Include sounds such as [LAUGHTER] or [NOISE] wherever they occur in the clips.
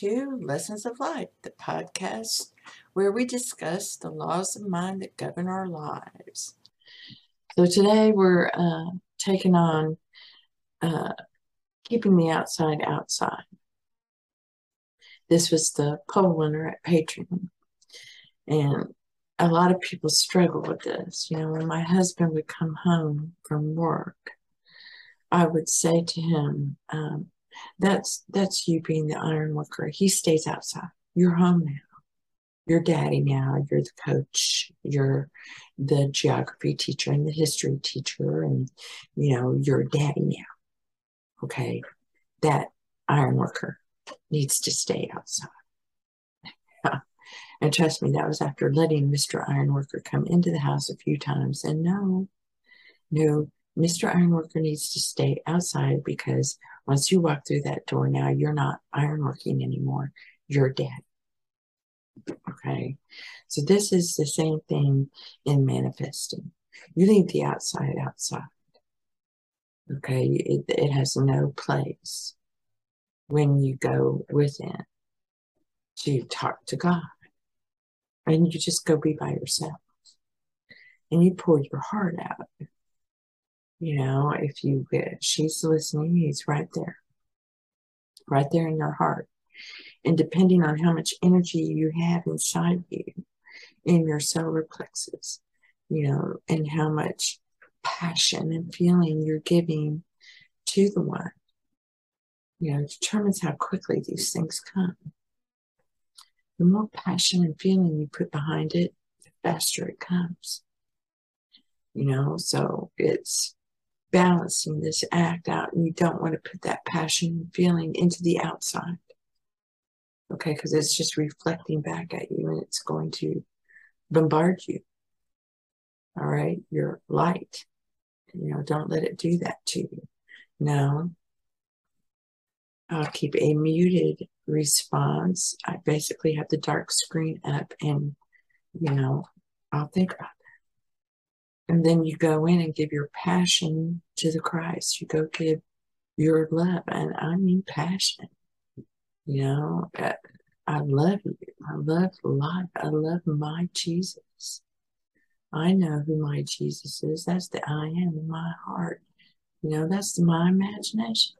To Lessons of Life, the podcast where we discuss the laws of mind that govern our lives. So today we're uh, taking on uh, keeping the outside outside. This was the poll winner at Patreon. And a lot of people struggle with this. You know, when my husband would come home from work, I would say to him, um, that's that's you being the iron worker. He stays outside. You're home now. You're daddy now. You're the coach. You're the geography teacher and the history teacher, and you know you're daddy now. Okay, that iron worker needs to stay outside. [LAUGHS] and trust me, that was after letting Mr. Ironworker come into the house a few times. And no, no, Mr. Ironworker needs to stay outside because once you walk through that door now, you're not ironworking anymore. You're dead. Okay. So this is the same thing in manifesting. You leave the outside outside. Okay. It, it has no place when you go within to talk to God. And you just go be by yourself. And you pour your heart out you know, if you get, she's listening, he's right there, right there in your heart. And depending on how much energy you have inside you, in your solar plexus, you know, and how much passion and feeling you're giving to the one, you know, determines how quickly these things come. The more passion and feeling you put behind it, the faster it comes. You know, so it's balancing this act out and you don't want to put that passion and feeling into the outside. Okay, because it's just reflecting back at you and it's going to bombard you. All right, your light. You know, don't let it do that to you. No. I'll keep a muted response. I basically have the dark screen up and, you know, I'll think about and then you go in and give your passion to the Christ. You go give your love, and I mean passion. You know, uh, I love you. I love life. I love my Jesus. I know who my Jesus is. That's the I am in my heart. You know, that's my imagination.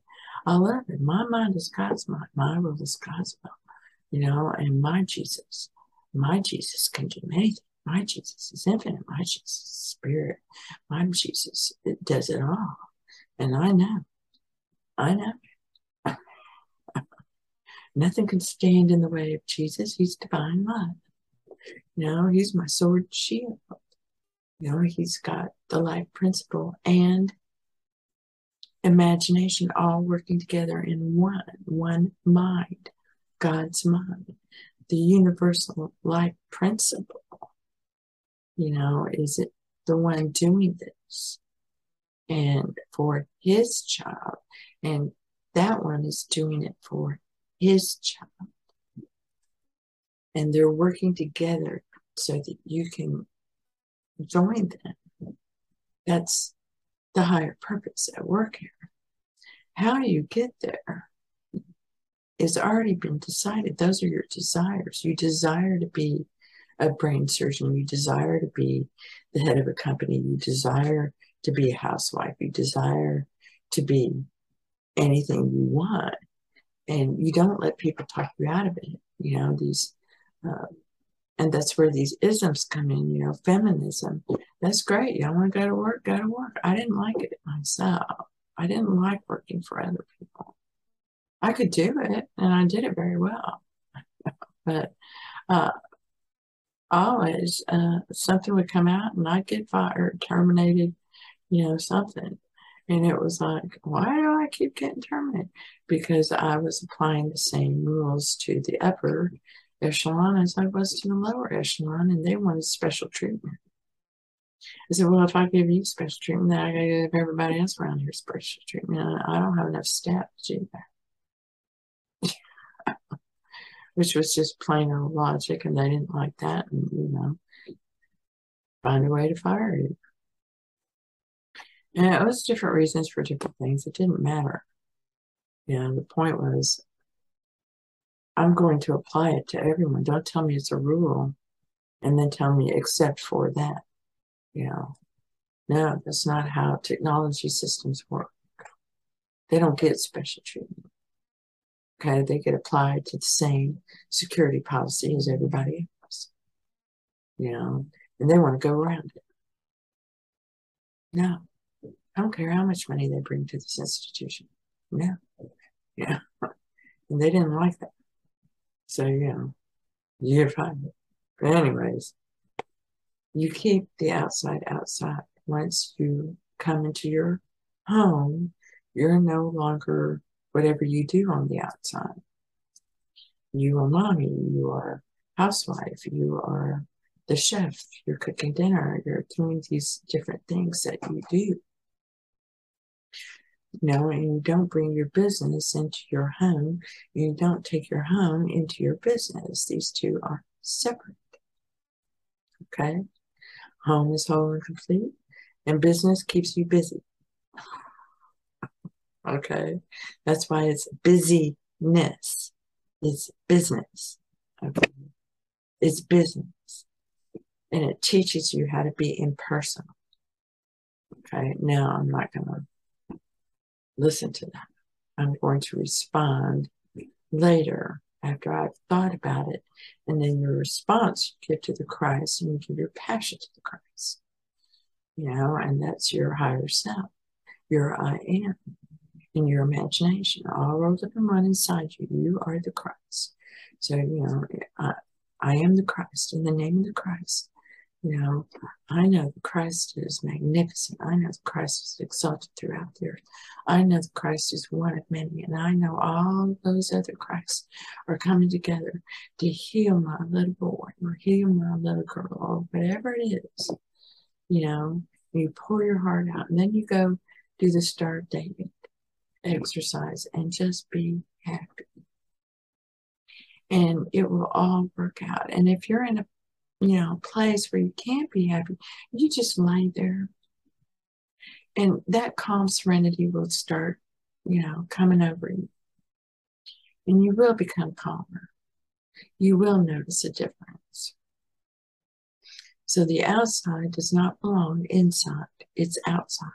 I love it. My mind is God's mind. My will is God's will. You know, and my Jesus, my Jesus can do anything. My Jesus is infinite. My Jesus is spirit. My Jesus it does it all. And I know. I know. [LAUGHS] Nothing can stand in the way of Jesus. He's divine love. You know, he's my sword shield. You know, he's got the life principle and imagination all working together in one, one mind, God's mind, the universal life principle you know, is it the one doing this? And for his child. And that one is doing it for his child. And they're working together so that you can join them. That's the higher purpose at work here. How you get there is already been decided. Those are your desires. You desire to be a brain surgeon, you desire to be the head of a company, you desire to be a housewife, you desire to be anything you want. And you don't let people talk you out of it. You know, these, uh, and that's where these isms come in, you know, feminism. That's great. You don't want to go to work, go to work. I didn't like it myself. I didn't like working for other people. I could do it and I did it very well. [LAUGHS] but uh, always uh, something would come out and I'd get fired, terminated, you know, something. And it was like, why do I keep getting terminated? Because I was applying the same rules to the upper echelon as I was to the lower echelon, and they wanted special treatment. I said, well, if I give you special treatment, then I gotta give everybody else around here special treatment. I don't have enough staff to do that which was just plain old logic, and they didn't like that, and you know, find a way to fire you. And it was different reasons for different things. It didn't matter. You know, the point was I'm going to apply it to everyone. Don't tell me it's a rule and then tell me except for that. You know, no, that's not how technology systems work. They don't get special treatment. Okay, they get applied to the same security policy as everybody else. You know, and they want to go around it. No, I don't care how much money they bring to this institution. No, yeah, and they didn't like that. So you know, you're fine. But anyways, you keep the outside outside. Once you come into your home, you're no longer whatever you do on the outside. You are mommy, you are housewife, you are the chef, you're cooking dinner, you're doing these different things that you do. You know, and you don't bring your business into your home. You don't take your home into your business. These two are separate. Okay? Home is whole and complete, and business keeps you busy. Okay. That's why it's busyness. It's business. Okay. It's business. And it teaches you how to be impersonal. Okay. Now I'm not going to listen to that. I'm going to respond later after I've thought about it. And then your response you give to the Christ and you give your passion to the Christ. You know, and that's your higher self, your I am in your imagination, all rolled up in one inside you. You are the Christ. So, you know, I, I am the Christ in the name of the Christ. You know, I know the Christ is magnificent. I know the Christ is exalted throughout the earth. I know the Christ is one of many, and I know all those other Christs are coming together to heal my little boy or heal my little girl or whatever it is. You know, you pour your heart out, and then you go do the Star of David exercise and just be happy. And it will all work out. And if you're in a you know place where you can't be happy, you just lay there. And that calm serenity will start, you know, coming over you. And you will become calmer. You will notice a difference. So the outside does not belong inside, it's outside.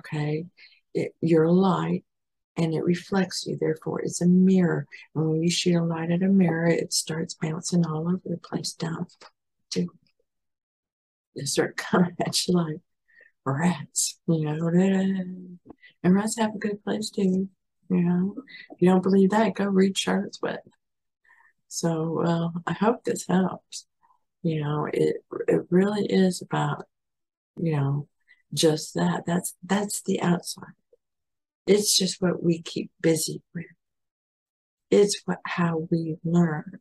Okay it, you're a light and it reflects you. Therefore, it's a mirror. And when you shoot a light at a mirror, it starts bouncing all over the place down to start coming at you like rats, you know. And rats have a good place too, you know. If you don't believe that, go read Charlotte's Web. So, well, I hope this helps. You know, it it really is about, you know, just that. That's that's the outside. It's just what we keep busy with. It's what how we learn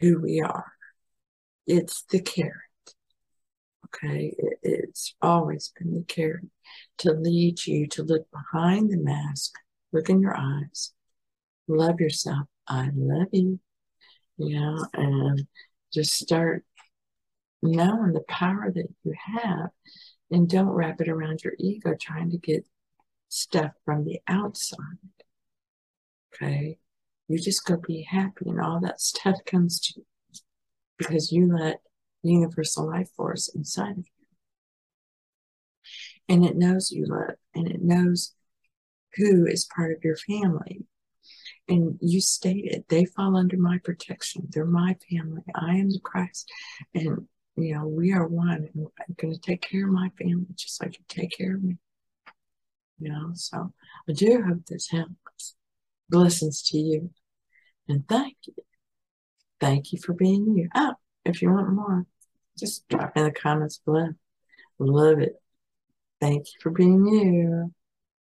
who we are. It's the carrot. Okay, it, it's always been the carrot to lead you to look behind the mask, look in your eyes, love yourself. I love you. You know, and just start knowing the power that you have and don't wrap it around your ego trying to get stuff from the outside. Okay. You just go be happy and all that stuff comes to you because you let universal life force inside of you. And it knows you love and it knows who is part of your family. And you stated they fall under my protection. They're my family. I am the Christ. And you know, we are one and I'm gonna take care of my family just like you take care of me. You know, so I do hope this helps. Blessings to you. And thank you. Thank you for being you. Oh, if you want more, just drop in the comments below. Love it. Thank you for being you.